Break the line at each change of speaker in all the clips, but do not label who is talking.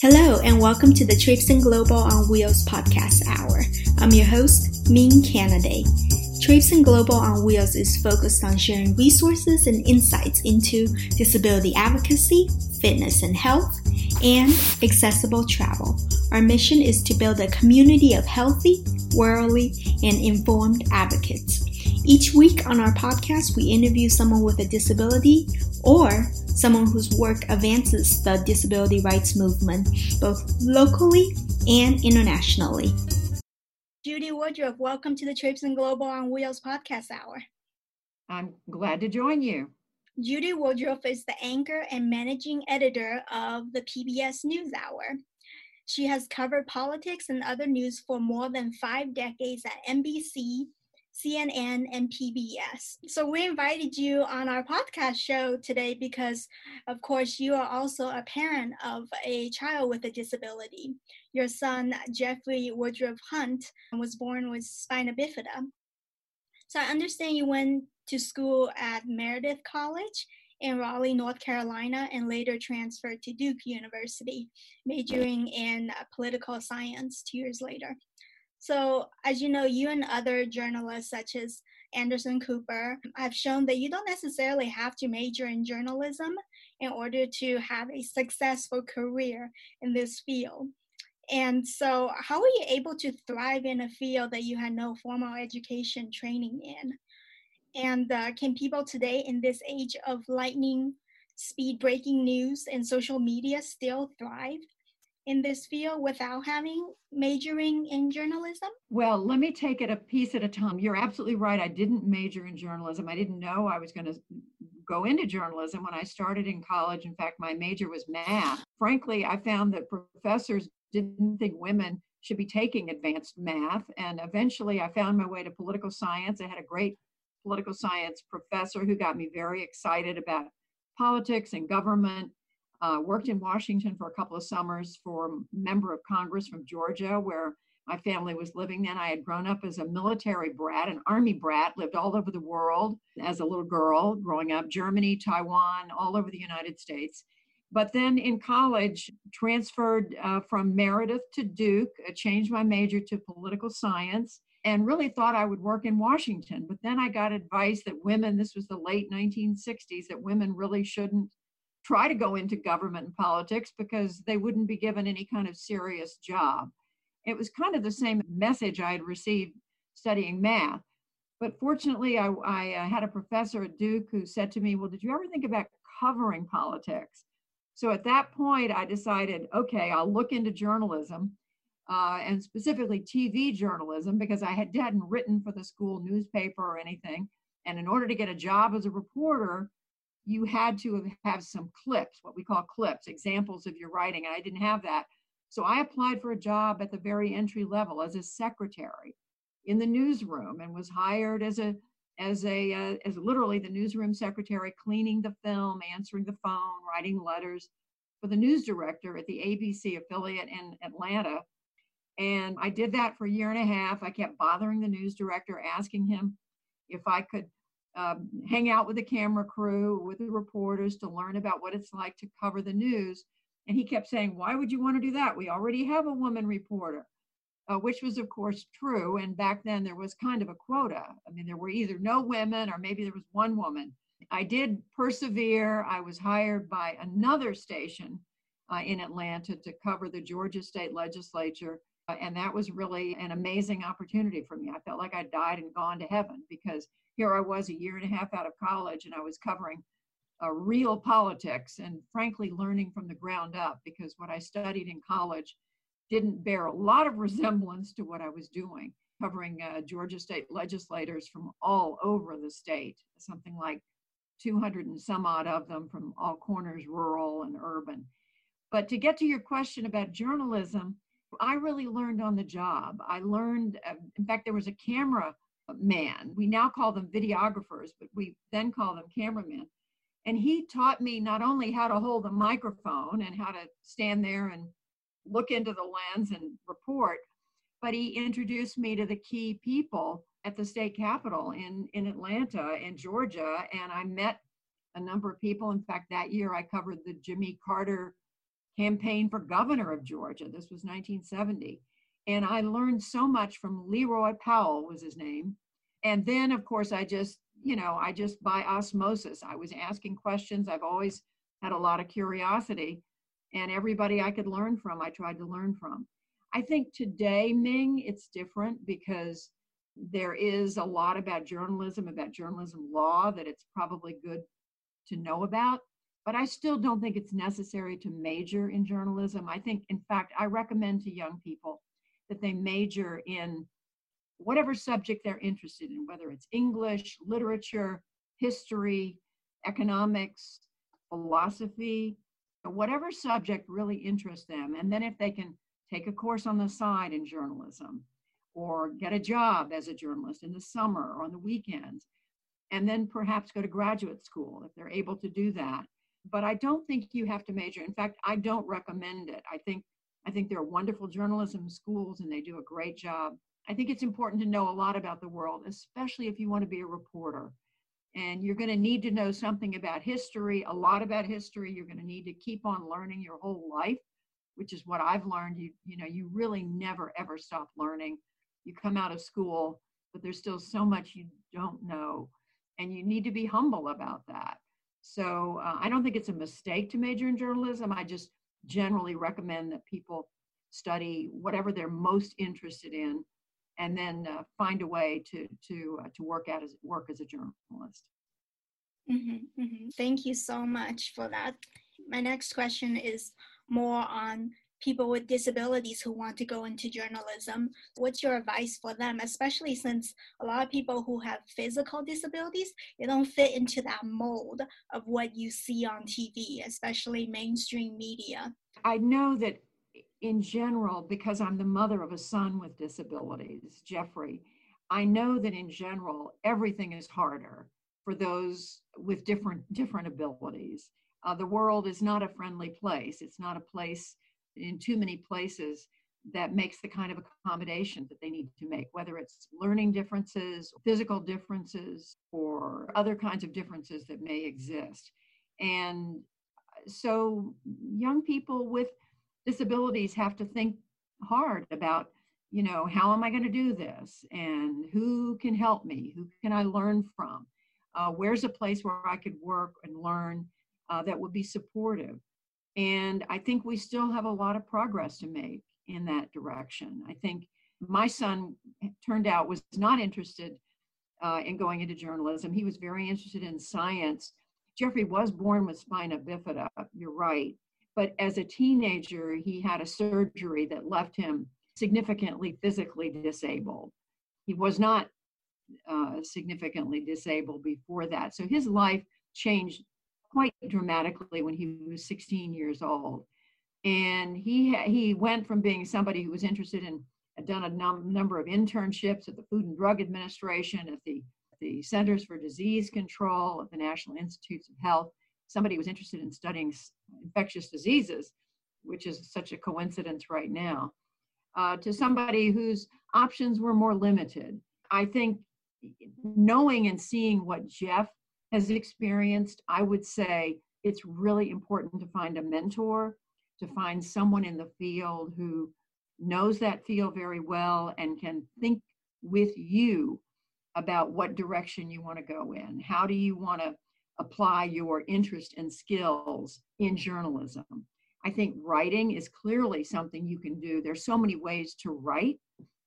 Hello, and welcome to the Traipsing Global on Wheels podcast hour. I'm your host, Ming Kennedy. Traipsing Global on Wheels is focused on sharing resources and insights into disability advocacy, fitness and health, and accessible travel. Our mission is to build a community of healthy, worldly, and informed advocates. Each week on our podcast, we interview someone with a disability or someone whose work advances the disability rights movement both locally and internationally. Judy Woodruff, welcome to the Traipsing Global on Wheels podcast hour.
I'm glad to join you.
Judy Woodruff is the anchor and managing editor of the PBS NewsHour. She has covered politics and other news for more than five decades at NBC, CNN, and PBS. So we invited you on our podcast show today because, of course, you are also a parent of a child with a disability. Your son, Jeffrey Woodruff Hunt, was born with spina bifida. So I understand you went to school at Meredith College in Raleigh, North Carolina, and later transferred to Duke University, majoring in uh, political science two years later. So, as you know, you and other journalists, such as Anderson Cooper, have shown that you don't necessarily have to major in journalism in order to have a successful career in this field. And so, how were you able to thrive in a field that you had no formal education training in? And uh, can people today, in this age of lightning speed breaking news and social media, still thrive in this field without having majoring in journalism?
Well, let me take it a piece at a time. You're absolutely right. I didn't major in journalism. I didn't know I was going to go into journalism when I started in college. In fact, my major was math. Frankly, I found that professors didn't think women should be taking advanced math. And eventually I found my way to political science. I had a great political science professor who got me very excited about politics and government uh, worked in Washington for a couple of summers for a member of Congress from Georgia, where my family was living then. I had grown up as a military brat, an army brat, lived all over the world as a little girl growing up, Germany, Taiwan, all over the United States. But then in college, transferred uh, from Meredith to Duke, uh, changed my major to political science, and really thought I would work in Washington. But then I got advice that women, this was the late 1960s, that women really shouldn't try to go into government and politics because they wouldn't be given any kind of serious job. It was kind of the same message I had received studying math. But fortunately, I, I uh, had a professor at Duke who said to me, Well, did you ever think about covering politics? So at that point, I decided, okay, I'll look into journalism uh, and specifically TV journalism because I had, hadn't written for the school newspaper or anything. And in order to get a job as a reporter, you had to have some clips, what we call clips, examples of your writing. And I didn't have that. So I applied for a job at the very entry level as a secretary in the newsroom and was hired as a as a uh, as literally the newsroom secretary cleaning the film answering the phone writing letters for the news director at the abc affiliate in atlanta and i did that for a year and a half i kept bothering the news director asking him if i could um, hang out with the camera crew, with the reporters to learn about what it's like to cover the news. And he kept saying, Why would you want to do that? We already have a woman reporter, uh, which was, of course, true. And back then there was kind of a quota. I mean, there were either no women or maybe there was one woman. I did persevere. I was hired by another station uh, in Atlanta to cover the Georgia State Legislature. Uh, and that was really an amazing opportunity for me. I felt like I died and gone to heaven because here I was a year and a half out of college and I was covering uh, real politics and frankly learning from the ground up because what I studied in college didn't bear a lot of resemblance to what I was doing, covering uh, Georgia state legislators from all over the state, something like 200 and some odd of them from all corners, rural and urban. But to get to your question about journalism, I really learned on the job. I learned, uh, in fact, there was a camera man. We now call them videographers, but we then call them cameramen. And he taught me not only how to hold a microphone and how to stand there and look into the lens and report, but he introduced me to the key people at the state capitol in, in Atlanta in Georgia. And I met a number of people. In fact, that year I covered the Jimmy Carter campaign for governor of Georgia. This was 1970. And I learned so much from Leroy Powell was his name. And then of course I just, you know, I just by osmosis, I was asking questions. I've always had a lot of curiosity and everybody I could learn from, I tried to learn from. I think today, Ming, it's different because there is a lot about journalism, about journalism law that it's probably good to know about. But I still don't think it's necessary to major in journalism. I think, in fact, I recommend to young people that they major in whatever subject they're interested in, whether it's English, literature, history, economics, philosophy, whatever subject really interests them. And then if they can take a course on the side in journalism or get a job as a journalist in the summer or on the weekends, and then perhaps go to graduate school if they're able to do that. But I don't think you have to major. In fact, I don't recommend it. I think I think there are wonderful journalism schools and they do a great job. I think it's important to know a lot about the world, especially if you want to be a reporter. And you're going to need to know something about history, a lot about history. You're going to need to keep on learning your whole life, which is what I've learned. You, you know, you really never ever stop learning. You come out of school, but there's still so much you don't know. And you need to be humble about that. So uh, I don't think it's a mistake to major in journalism. I just generally recommend that people study whatever they're most interested in and then uh, find a way to to uh, to work out as work as a journalist.
Mm-hmm, mm-hmm. Thank you so much for that. My next question is more on people with disabilities who want to go into journalism. What's your advice for them, especially since a lot of people who have physical disabilities, they don't fit into that mold of what you see on TV, especially mainstream media?
I know that in general, because I'm the mother of a son with disabilities, Jeffrey, I know that in general, everything is harder for those with different different abilities. Uh, the world is not a friendly place. It's not a place in too many places that makes the kind of accommodation that they need to make, whether it's learning differences, physical differences, or other kinds of differences that may exist. And so young people with disabilities have to think hard about you know how am i going to do this? And who can help me? Who can i learn from? Uh, where's a place where i could work and learn uh, that would be supportive and i think we still have a lot of progress to make in that direction i think my son turned out was not interested uh, in going into journalism he was very interested in science jeffrey was born with spina bifida you're right but as a teenager, he had a surgery that left him significantly physically disabled. He was not uh, significantly disabled before that. So his life changed quite dramatically when he was 16 years old. And he, he went from being somebody who was interested in, had done a num- number of internships at the Food and Drug Administration, at the, the Centers for Disease Control, at the National Institutes of Health, somebody who was interested in studying infectious diseases, which is such a coincidence right now, uh, to somebody whose options were more limited. I think knowing and seeing what Jeff has experienced, I would say it's really important to find a mentor, to find someone in the field who knows that field very well and can think with you about what direction you want to go in. How do you want to apply your interest and skills in journalism. I think writing is clearly something you can do. There's so many ways to write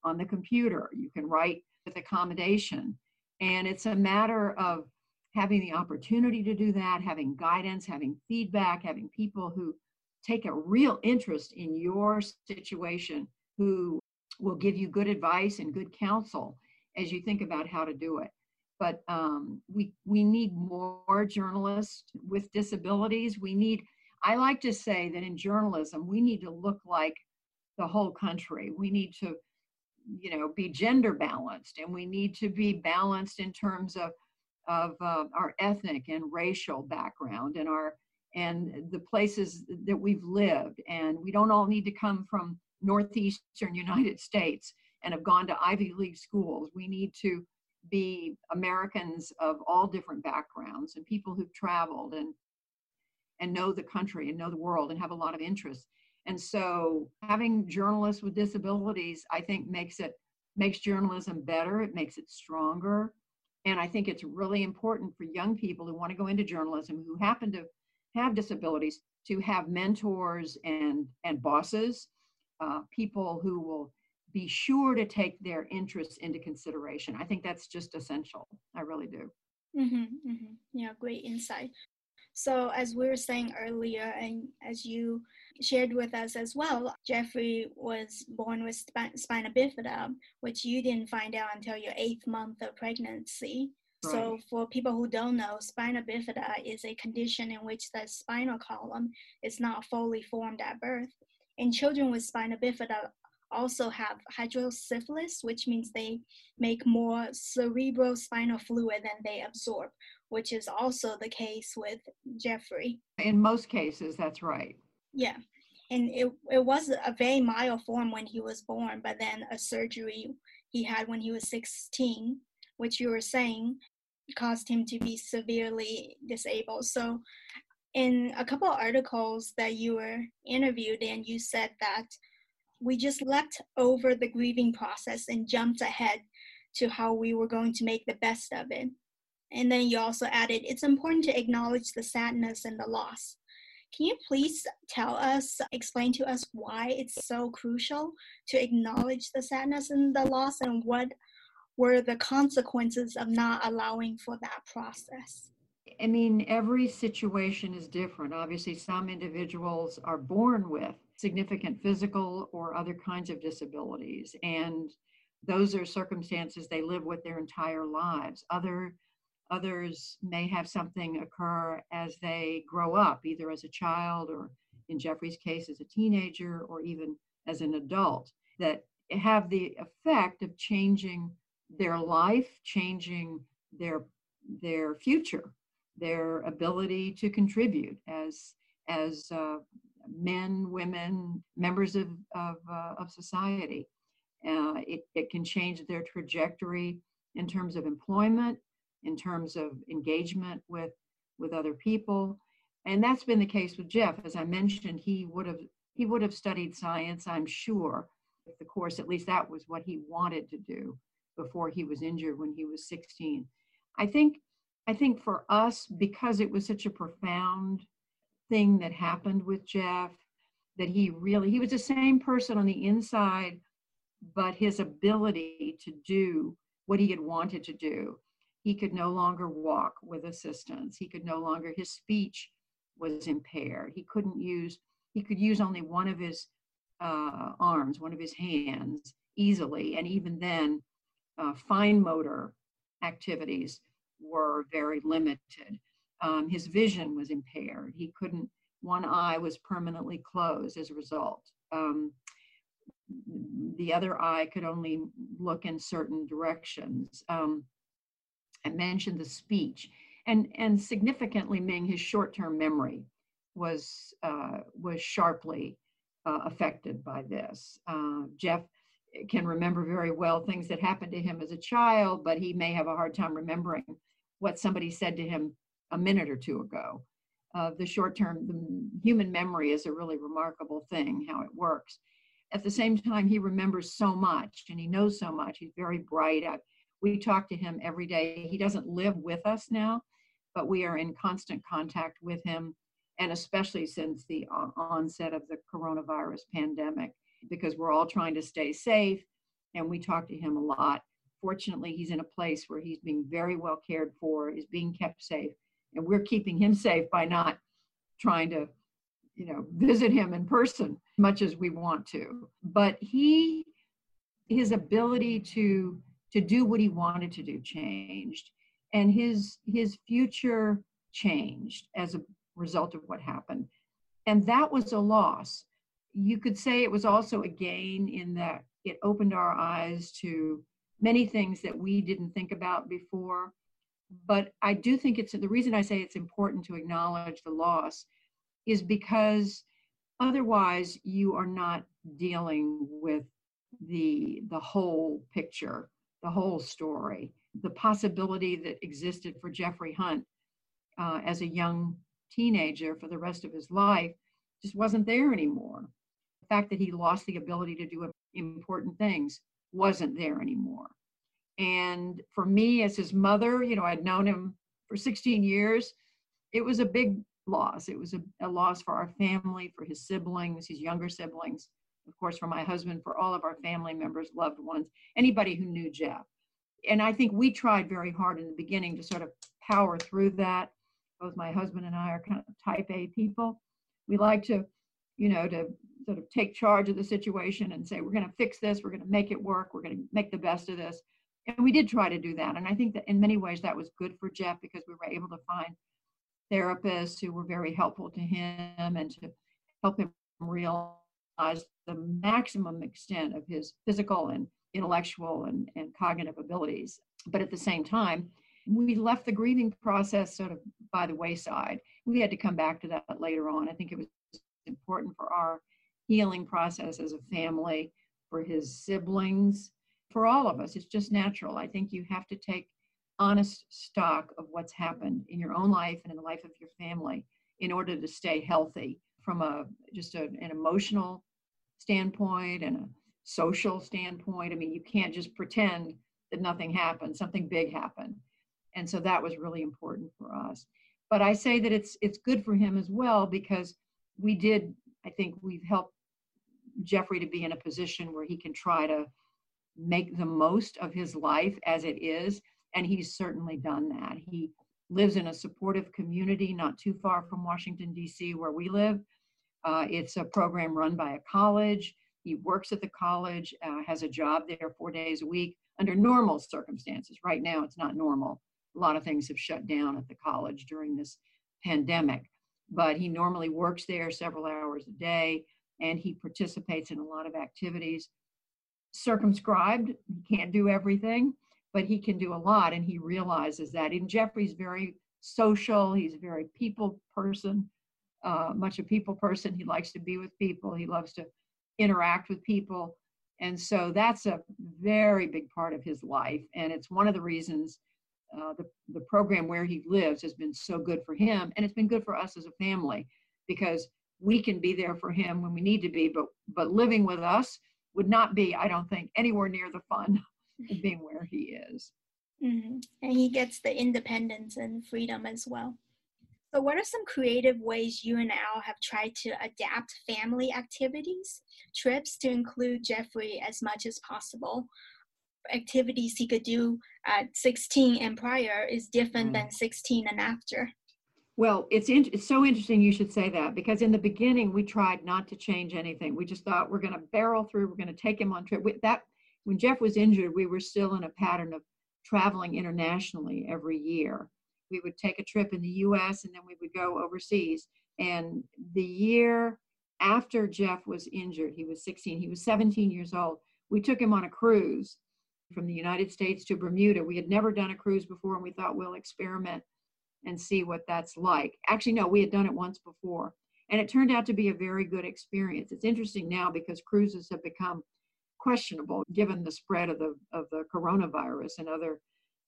on the computer. You can write with accommodation. And it's a matter of having the opportunity to do that, having guidance, having feedback, having people who take a real interest in your situation, who will give you good advice and good counsel as you think about how to do it but um, we we need more journalists with disabilities. We need. I like to say that in journalism, we need to look like the whole country. We need to, you know, be gender balanced, and we need to be balanced in terms of of uh, our ethnic and racial background and our and the places that we've lived. And we don't all need to come from northeastern United States and have gone to Ivy League schools. We need to be Americans of all different backgrounds and people who've traveled and and know the country and know the world and have a lot of interest. And so having journalists with disabilities, I think makes it makes journalism better, it makes it stronger. And I think it's really important for young people who want to go into journalism who happen to have disabilities to have mentors and and bosses, uh, people who will be sure to take their interests into consideration. I think that's just essential. I really do.
Mm-hmm, mm-hmm. Yeah, great insight. So, as we were saying earlier, and as you shared with us as well, Jeffrey was born with sp- spina bifida, which you didn't find out until your eighth month of pregnancy. Right. So, for people who don't know, spina bifida is a condition in which the spinal column is not fully formed at birth. And children with spina bifida also have hydrocephalus, which means they make more cerebral spinal fluid than they absorb, which is also the case with Jeffrey.
In most cases, that's right.
Yeah. And it, it was a very mild form when he was born, but then a surgery he had when he was 16, which you were saying caused him to be severely disabled. So, in a couple of articles that you were interviewed in, you said that we just leapt over the grieving process and jumped ahead to how we were going to make the best of it. And then you also added, it's important to acknowledge the sadness and the loss. Can you please tell us, explain to us why it's so crucial to acknowledge the sadness and the loss and what were the consequences of not allowing for that process?
I mean, every situation is different. Obviously, some individuals are born with significant physical or other kinds of disabilities. And those are circumstances they live with their entire lives. Other others may have something occur as they grow up, either as a child or in Jeffrey's case as a teenager or even as an adult, that have the effect of changing their life, changing their their future, their ability to contribute as as uh, men, women, members of, of, uh, of society. Uh, it, it can change their trajectory in terms of employment, in terms of engagement with, with other people. And that's been the case with Jeff. As I mentioned, he would have he would have studied science, I'm sure, if the course, at least that was what he wanted to do before he was injured when he was 16. I think I think for us, because it was such a profound thing that happened with Jeff that he really he was the same person on the inside but his ability to do what he had wanted to do he could no longer walk with assistance he could no longer his speech was impaired he couldn't use he could use only one of his uh, arms one of his hands easily and even then uh, fine motor activities were very limited um, his vision was impaired. He couldn't, one eye was permanently closed as a result. Um, the other eye could only look in certain directions. Um, I mentioned the speech, and and significantly, Ming, his short-term memory was uh, was sharply uh, affected by this. Uh, Jeff can remember very well things that happened to him as a child, but he may have a hard time remembering what somebody said to him a minute or two ago. Uh, the short term, the human memory is a really remarkable thing, how it works. At the same time, he remembers so much and he knows so much. He's very bright. I, we talk to him every day. He doesn't live with us now, but we are in constant contact with him, and especially since the onset of the coronavirus pandemic, because we're all trying to stay safe and we talk to him a lot. Fortunately, he's in a place where he's being very well cared for, is being kept safe, and we're keeping him safe by not trying to you know visit him in person as much as we want to but he his ability to to do what he wanted to do changed. And his his future changed as a result of what happened. And that was a loss. You could say it was also a gain in that it opened our eyes to many things that we didn't think about before. But I do think it's the reason I say it's important to acknowledge the loss is because otherwise you are not dealing with the the whole picture, the whole story, the possibility that existed for Jeffrey Hunt uh, as a young teenager for the rest of his life just wasn't there anymore. The fact that he lost the ability to do important things wasn't there anymore. And for me, as his mother, you know, I'd known him for 16 years. It was a big loss. It was a, a loss for our family, for his siblings, his younger siblings, of course, for my husband, for all of our family members, loved ones, anybody who knew Jeff. And I think we tried very hard in the beginning to sort of power through that. Both my husband and I are kind of type A people. We like to, you know, to sort of take charge of the situation and say, we're going to fix this, we're going to make it work, we're going to make the best of this. And we did try to do that. And I think that in many ways that was good for Jeff because we were able to find therapists who were very helpful to him and to help him realize the maximum extent of his physical and intellectual and, and cognitive abilities. But at the same time, we left the grieving process sort of by the wayside. We had to come back to that later on. I think it was important for our healing process as a family, for his siblings, for all of us. It's just natural. I think you have to take honest stock of what's happened in your own life and in the life of your family in order to stay healthy from a just a, an emotional standpoint and a social standpoint. I mean, you can't just pretend that nothing happened, something big happened. And so that was really important for us. But I say that it's it's good for him as well because we did, I think we've helped Jeffrey to be in a position where he can try to make the most of his life as it is. And he's certainly done that. He lives in a supportive community not too far from Washington, D.C., where we live. Uh, it's a program run by a college. He works at the college, uh, has a job there four days a week under normal circumstances. Right now, it's not normal. A lot of things have shut down at the college during this pandemic, but he normally works there several hours a day and he participates in a lot of activities. Circumscribed, he can't do everything, but he can do a lot, and he realizes that. And Jeffrey's very social, he's a very people person, uh, much a people person. He likes to be with people, he loves to interact with people. And so that's a very big part of his life. And it's one of the reasons uh, the, the program where he lives has been so good for him. And it's been good for us as a family because we can be there for him when we need to be. But, but living with us would not be, I don't think, anywhere near the fun of being where he is.
Mm-hmm. And he gets the independence and freedom as well. So, what are some creative ways you and Al have tried to adapt family activities, trips to include Jeffrey as much as possible? Activities he could do at 16 and prior is different mm. than 16 and after.
Well, it's in, it's so interesting you should say that because in the beginning we tried not to change anything. We just thought we're going to barrel through. We're going to take him on trip. We, that when Jeff was injured, we were still in a pattern of traveling internationally every year we would take a trip in the US and then we would go overseas. And the year after Jeff was injured, he was 16, he was 17 years old. We took him on a cruise from the United States to Bermuda. We had never done a cruise before and we thought we'll experiment and see what that's like. Actually, no, we had done it once before. And it turned out to be a very good experience. It's interesting now because cruises have become questionable given the spread of the of the coronavirus and other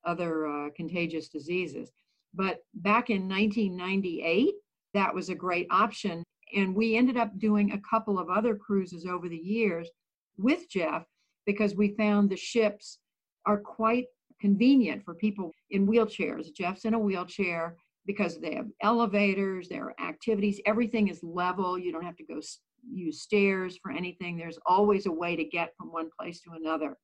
other uh, contagious diseases. But back in 1998, that was a great option. And we ended up doing a couple of other cruises over the years with Jeff because we found the ships are quite convenient for people in wheelchairs. Jeff's in a wheelchair because they have elevators, there are activities, everything is level. You don't have to go use stairs for anything. There's always a way to get from one place to another.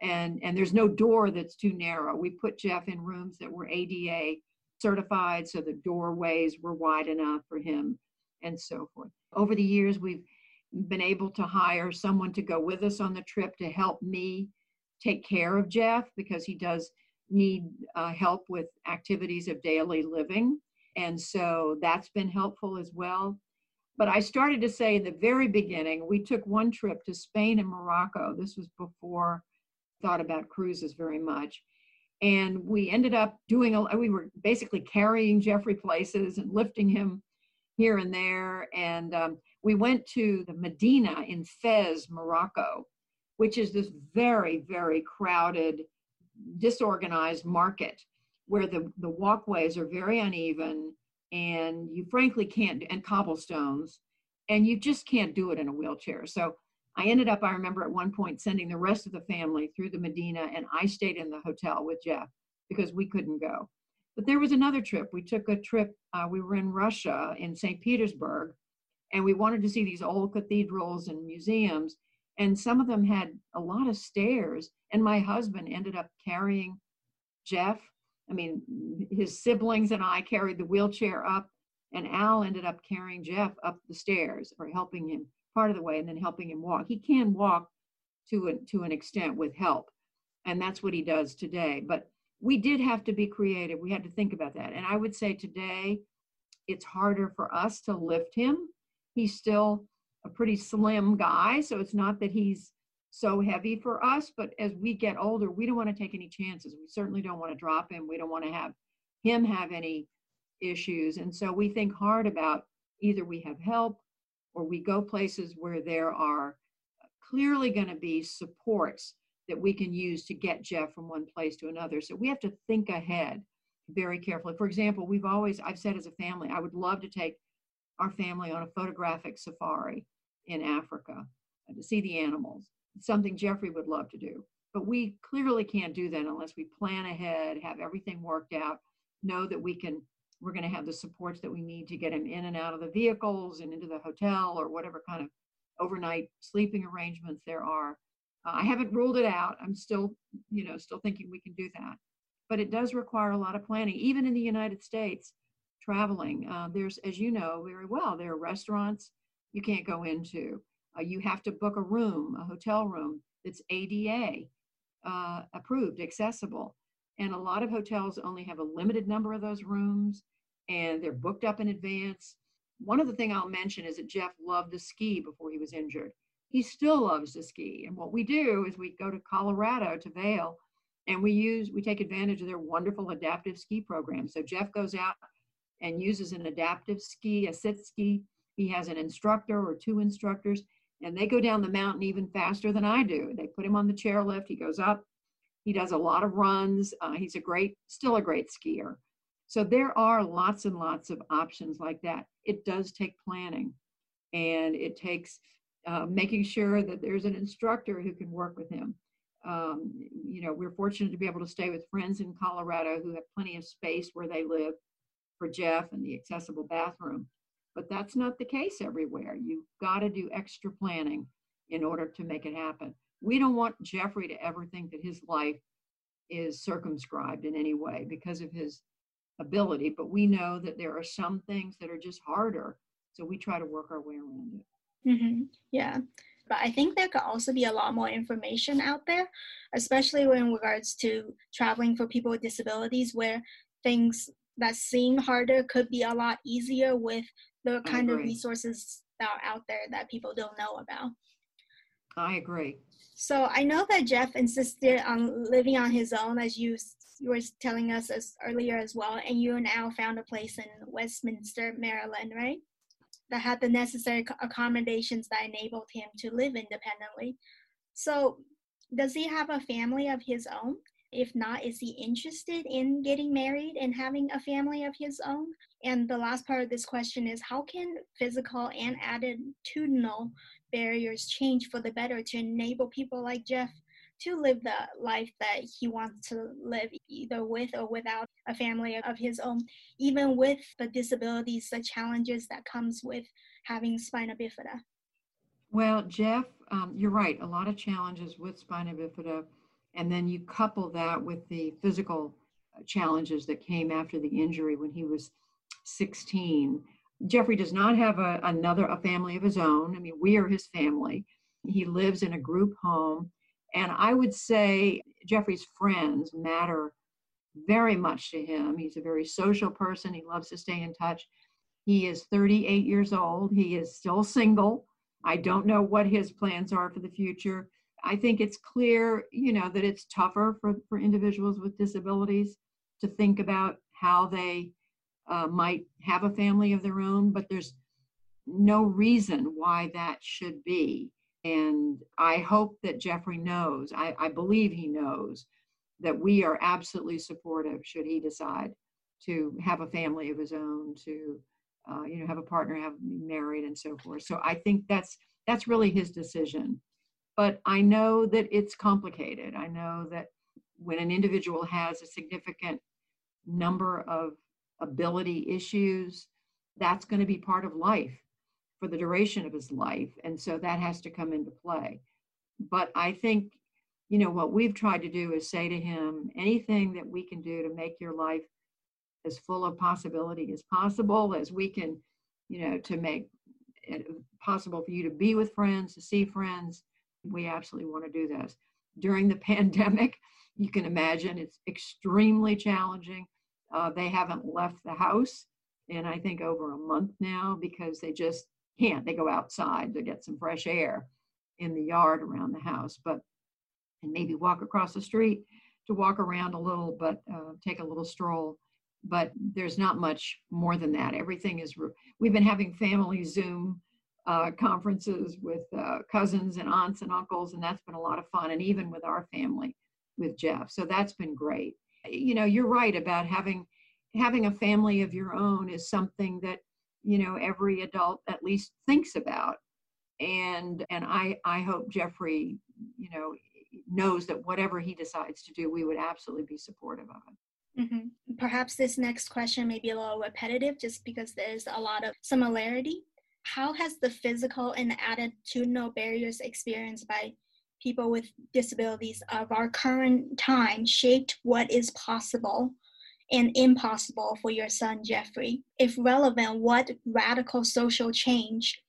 And, and there's no door that's too narrow. We put Jeff in rooms that were ADA certified, so the doorways were wide enough for him, and so forth. Over the years, we've been able to hire someone to go with us on the trip to help me take care of Jeff because he does need uh, help with activities of daily living. And so that's been helpful as well. But I started to say in the very beginning, we took one trip to Spain and Morocco. This was before I thought about cruises very much and we ended up doing a we were basically carrying jeffrey places and lifting him here and there and um, we went to the medina in fez morocco which is this very very crowded disorganized market where the, the walkways are very uneven and you frankly can't, and cobblestones, and you just can't do it in a wheelchair. So I ended up, I remember at one point sending the rest of the family through the Medina, and I stayed in the hotel with Jeff because we couldn't go. But there was another trip. We took a trip, uh, we were in Russia, in St. Petersburg, and we wanted to see these old cathedrals and museums. And some of them had a lot of stairs. And my husband ended up carrying Jeff. I mean, his siblings and I carried the wheelchair up, and Al ended up carrying Jeff up the stairs or helping him part of the way and then helping him walk. He can walk to, to an extent with help, and that's what he does today. But we did have to be creative. We had to think about that. And I would say today, it's harder for us to lift him He's still a pretty slim guy, so it's not that he's so heavy for us, but as we get older, we don't want to take any chances. We certainly don't want to drop him. We don't want to have him have any issues. And so we think hard about either we have help or we go places where there are clearly going to be supports that we can use to get Jeff from one place to another. So we have to think ahead very carefully. For example, we've always, I've said as a family, I would love to take our family on a photographic safari in Africa to see the animals. Something Jeffrey would love to do. But we clearly can't do that unless we plan ahead, have everything worked out, know that we can we're going to have the supports that we need to get him in and out of the vehicles and into the hotel or whatever kind of overnight sleeping arrangements there are. Uh, I haven't ruled it out. I'm still, you know, still thinking we can do that. But it does require a lot of planning. Even in the United States, traveling. Uh, there's, as you know very well, there are restaurants you can't go into. Uh, you have to book a room, a hotel room that's ADA uh, approved, accessible. And a lot of hotels only have a limited number of those rooms and they're booked up in advance. One of the things I'll mention is that Jeff loved to ski before he was injured. He still loves to ski. And what we do is we go to Colorado to Vail and we use, we take advantage of their wonderful adaptive ski program. So Jeff goes out and uses an adaptive ski, a sit ski. He has an instructor or two instructors, and they go down the mountain even faster than I do. They put him on the chairlift. He goes up. He does a lot of runs. Uh, he's a great, still a great skier. So there are lots and lots of options like that. It does take planning, and it takes uh, making sure that there's an instructor who can work with him. Um, you know, we're fortunate to be able to stay with friends in Colorado who have plenty of space where they live for Jeff and the accessible bathroom. But that's not the case everywhere. You've got to do extra planning in order to make it happen. We don't want Jeffrey to ever think that his life is circumscribed in any way because of his ability, but we know that there are some things that are just harder. So we try to work our way around it.
Mm-hmm. Yeah. But I think there could also be a lot more information out there, especially in regards to traveling for people with disabilities, where things that seem harder could be a lot easier with the kind of resources that are out there that people don't know about.
I agree.
So I know that Jeff insisted on living on his own, as you, you were telling us as earlier as well, and you and now found a place in Westminster, Maryland, right? That had the necessary accommodations that enabled him to live independently. So, does he have a family of his own? If not, is he interested in getting married and having a family of his own? And the last part of this question is how can physical and attitudinal barriers change for the better to enable people like Jeff to live the life that he wants to live, either with or without a family of his own, even with the disabilities, the challenges that comes with having spina bifida?
Well, Jeff, um, you're right. A lot of challenges with spina bifida and then you couple that with the physical uh, challenges that came after the injury when he was 16. Jeffrey does not have a, another a family of his own. I mean, we are his family. He lives in a group home. And I would say Jeffrey's friends matter very much to him. He's a very social person. He loves to stay in touch. He is 38 years old. He is still single. I don't know what his plans are for the future. I think it's clear, you know, that it's tougher for, for individuals with disabilities to think about how they uh, might have a family of their own, but there's no reason why that should be. And I hope that Jeffrey knows, I, I believe he knows, that we are absolutely supportive should he decide to have a family of his own, to uh, you know have a partner, have married, and so forth. So I think that's that's really his decision. But I know that it's complicated. I know that when an individual has a significant number of ability issues, that's going to be part of life for the duration of his life. And so that has to come into play. But I think, you know, what we've tried to do is say to him anything that we can do to make your life as full of possibility as possible, as we can, you know, to make it possible for you to be with friends, to see friends. We absolutely want to do this. During the pandemic, you can imagine it's extremely challenging. Uh, they haven't left the house in, I think, over a month now because they just can't. They go outside to get some fresh air in the yard around the house, but and maybe walk across the street to walk around a little, but uh, take a little stroll. But there's not much more than that. Everything is. Re- We've been having family Zoom uh, conferences with uh, cousins and aunts and uncles, and that's been a lot of fun. And even with our family, with Jeff, so that's been great. You know, you're right about having having a family of your own is something that you know every adult at least thinks about and and i i hope jeffrey you know knows that whatever he decides to do we would absolutely be supportive of it
mm-hmm. perhaps this next question may be a little repetitive just because there's a lot of similarity how has the physical and attitudinal barriers experienced by people with disabilities of our current time shaped what is possible and impossible for your son Jeffrey. If relevant, what radical social change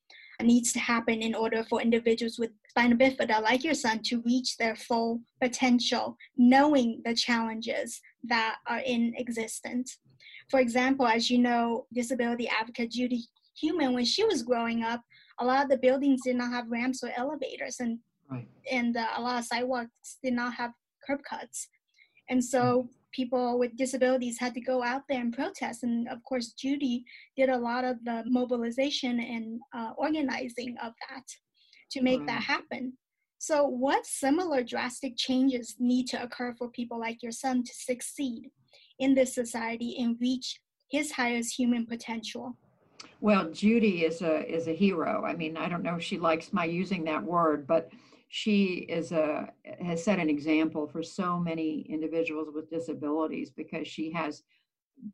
needs to happen in order for individuals with spina bifida like your son to reach their full potential, knowing the challenges that are in existence. For example, as you know, disability advocate Judy Heumann, when she was growing up, a lot of the buildings did not have ramps or elevators, and right. and uh, a lot of sidewalks did not have curb cuts. And so people with disabilities had to go out there and protest. And of course, Judy did a lot of the mobilization and uh, organizing of that to make right. that happen. So, what similar drastic changes need to occur for people like your son to succeed in this society and reach his highest human potential?
Well, Judy is a is a hero. I mean, I don't know if she likes my using that word, but she is a has set an example for so many individuals with disabilities because she has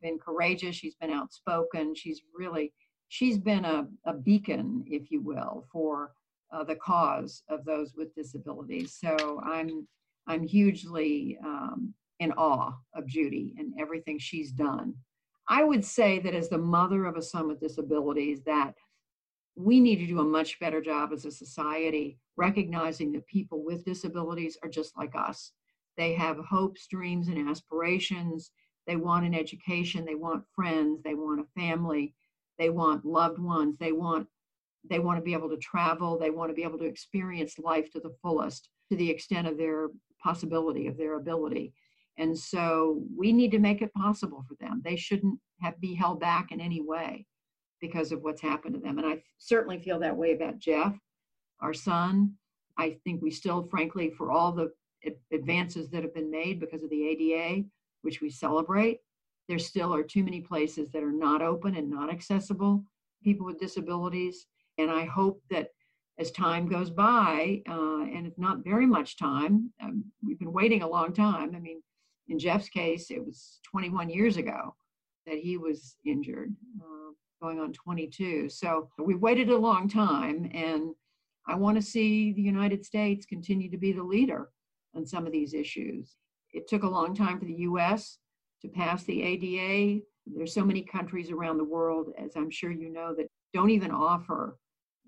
been courageous she's been outspoken she's really she's been a, a beacon if you will for uh, the cause of those with disabilities so i'm i'm hugely um, in awe of judy and everything she's done i would say that as the mother of a son with disabilities that we need to do a much better job as a society recognizing that people with disabilities are just like us. They have hopes, dreams, and aspirations. They want an education, they want friends, they want a family, they want loved ones, they want they want to be able to travel, they want to be able to experience life to the fullest, to the extent of their possibility, of their ability. And so we need to make it possible for them. They shouldn't have be held back in any way because of what's happened to them. And I certainly feel that way about Jeff, our son. I think we still, frankly, for all the advances that have been made because of the ADA, which we celebrate, there still are too many places that are not open and not accessible people with disabilities. And I hope that as time goes by, uh, and it's not very much time, um, we've been waiting a long time. I mean, in Jeff's case, it was 21 years ago that he was injured. Uh, going on 22. So we've waited a long time, and I want to see the United States continue to be the leader on some of these issues. It took a long time for the US to pass the ADA. There's so many countries around the world, as I'm sure you know, that don't even offer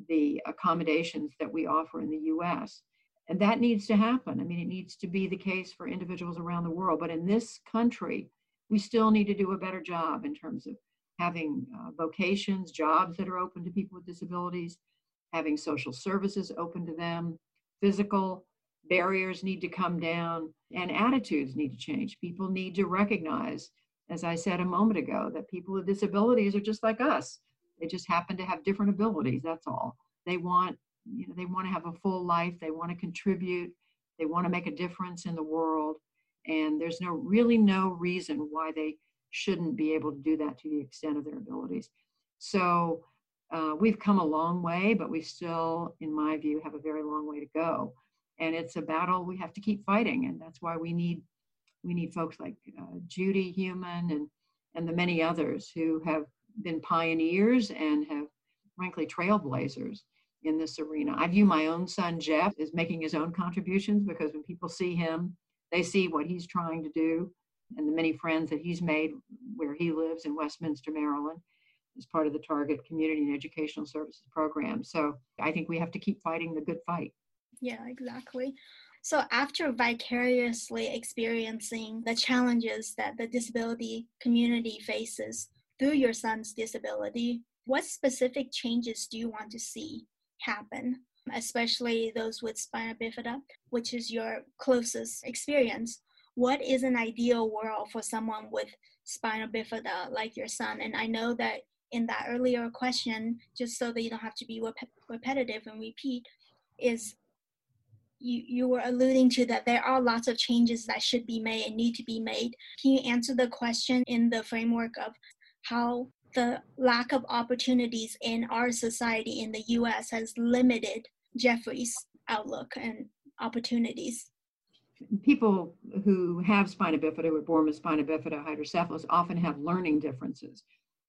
the accommodations that we offer in the US. And that needs to happen. I mean, it needs to be the case for individuals around the world. But in this country, we still need to do a better job in terms of having uh, vocations, jobs that are open to people with disabilities, having social services open to them, physical barriers need to come down, and attitudes need to change. People need to recognize, as I said a moment ago, that people with disabilities are just like us. They just happen to have different abilities, that's all. They want, you know, they want to have a full life, they want to contribute, they want to make a difference in the world, and there's no really no reason why they shouldn't be able to do that to the extent of their abilities. So uh, we've come a long way, but we still, in my view, have a very long way to go. And it's a battle we have to keep fighting, and that's why we need we need folks like uh, Judy Heumann and and the many others who have been pioneers and have, frankly, trailblazers in this arena. I view my own son Jeff as making his own contributions because when people see him, they see what he's trying to do and the many friends that he's made where he lives in Westminster, Maryland, as part of the Target Community and Educational Services Program. So I think we have to keep fighting the good fight.
Yeah, exactly. So, after vicariously experiencing the challenges that the disability community faces through your son's disability, what specific changes do you want to see happen, especially those with spina bifida, which is your closest experience? What is an ideal world for someone with spina bifida like your son? And I know that in that earlier question, just so that you don't have to be rep- repetitive and repeat, is you, you were alluding to that there are lots of changes that should be made and need to be made. Can you answer the question in the framework of how the lack of opportunities in our society in the US has limited Jeffrey's outlook and opportunities?
People who have spina bifida or born with spina bifida hydrocephalus often have learning differences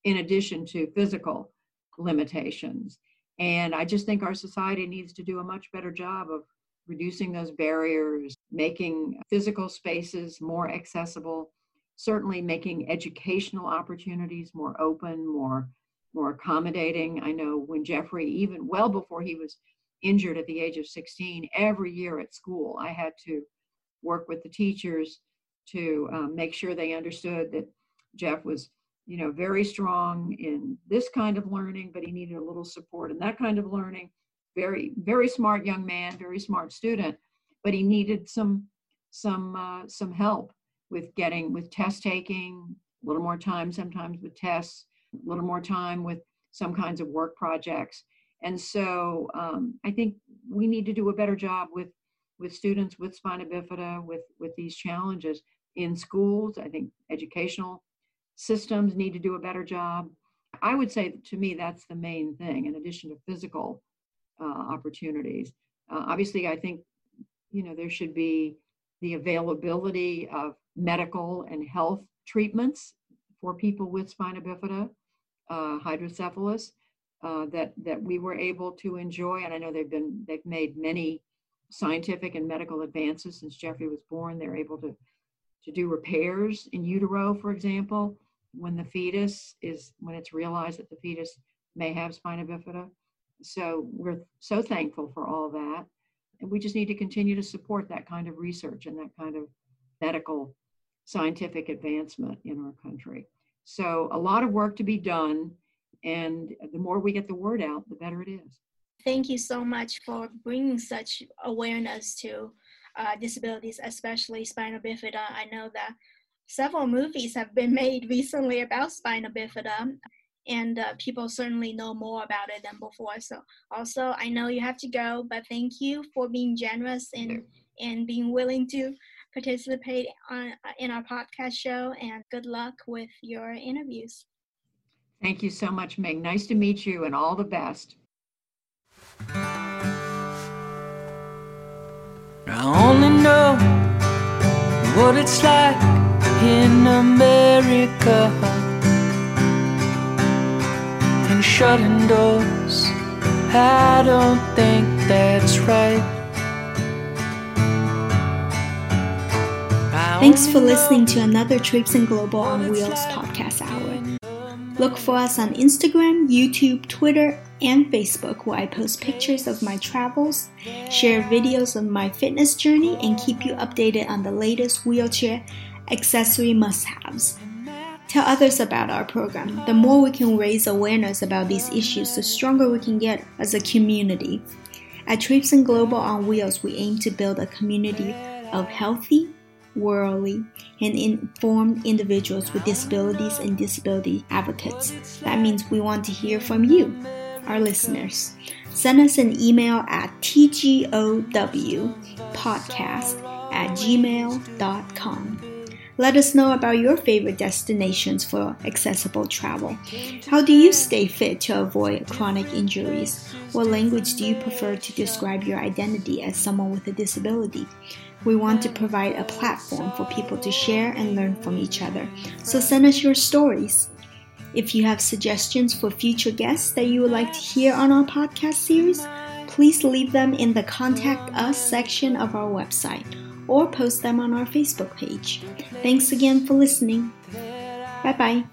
in addition to physical limitations. And I just think our society needs to do a much better job of reducing those barriers, making physical spaces more accessible, certainly making educational opportunities more open, more more accommodating. I know when Jeffrey, even well before he was injured at the age of 16, every year at school, I had to work with the teachers to um, make sure they understood that Jeff was, you know, very strong in this kind of learning, but he needed a little support in that kind of learning very very smart young man very smart student but he needed some some uh, some help with getting with test taking a little more time sometimes with tests a little more time with some kinds of work projects. And so um, i think we need to do a better job with with students with spina bifida with with these challenges in schools. I think educational systems need to do a better job. I would say to me that's the main thing in addition to physical uh, opportunities. Uh, obviously, I think you know there should be the availability of medical and health treatments for people with spina bifida, uh, hydrocephalus, uh, that that we were able to enjoy. And I know they've been they've made many scientific and medical advances since Jeffrey was born. They're able to to do repairs in utero, for example, when the fetus is when it's realized that the fetus may have spina bifida. So we're so thankful for all that. And we just need to continue to support that kind of research and that kind of medical scientific advancement in our country. So a lot of work to be done. And the more we get the word out, the better it is.
Thank you so much for bringing such awareness to uh, disabilities, especially spina bifida. I know that several movies have been made recently about spina bifida and uh, people certainly know more about it than before. So also, I know you have to go, but thank you for being generous and and being willing to participate on in our podcast show. And good luck with your interviews.
Thank you so much, Meg. Nice to meet you, and all the best. I only know what it's like in America and shutting doors. I don't think that's right.
Thanks for listening to another Traipsing Global on Wheels podcast hour. Look for us on Instagram, YouTube, Twitter, and Facebook, where I post pictures of my travels, share videos of my fitness journey, and keep you updated on the latest wheelchair accessory must haves. Tell others about our program. The more we can raise awareness about these issues, the stronger we can get as a community. At Traipsing Global on Wheels, we aim to build a community of healthy, worldly, and informed individuals with disabilities and disability advocates. That means we want to hear from you, our listeners. Send us an email at tgowpodcast at gmail.com. Let us know about your favorite destinations for accessible travel. How do you stay fit to avoid chronic injuries? What language do you prefer to describe your identity as someone with a disability? We want to provide a platform for people to share and learn from each other. So send us your stories. If you have suggestions for future guests that you would like to hear on our podcast series, please leave them in the Contact Us section of our website or post them on our Facebook page. Thanks again for listening. Bye bye.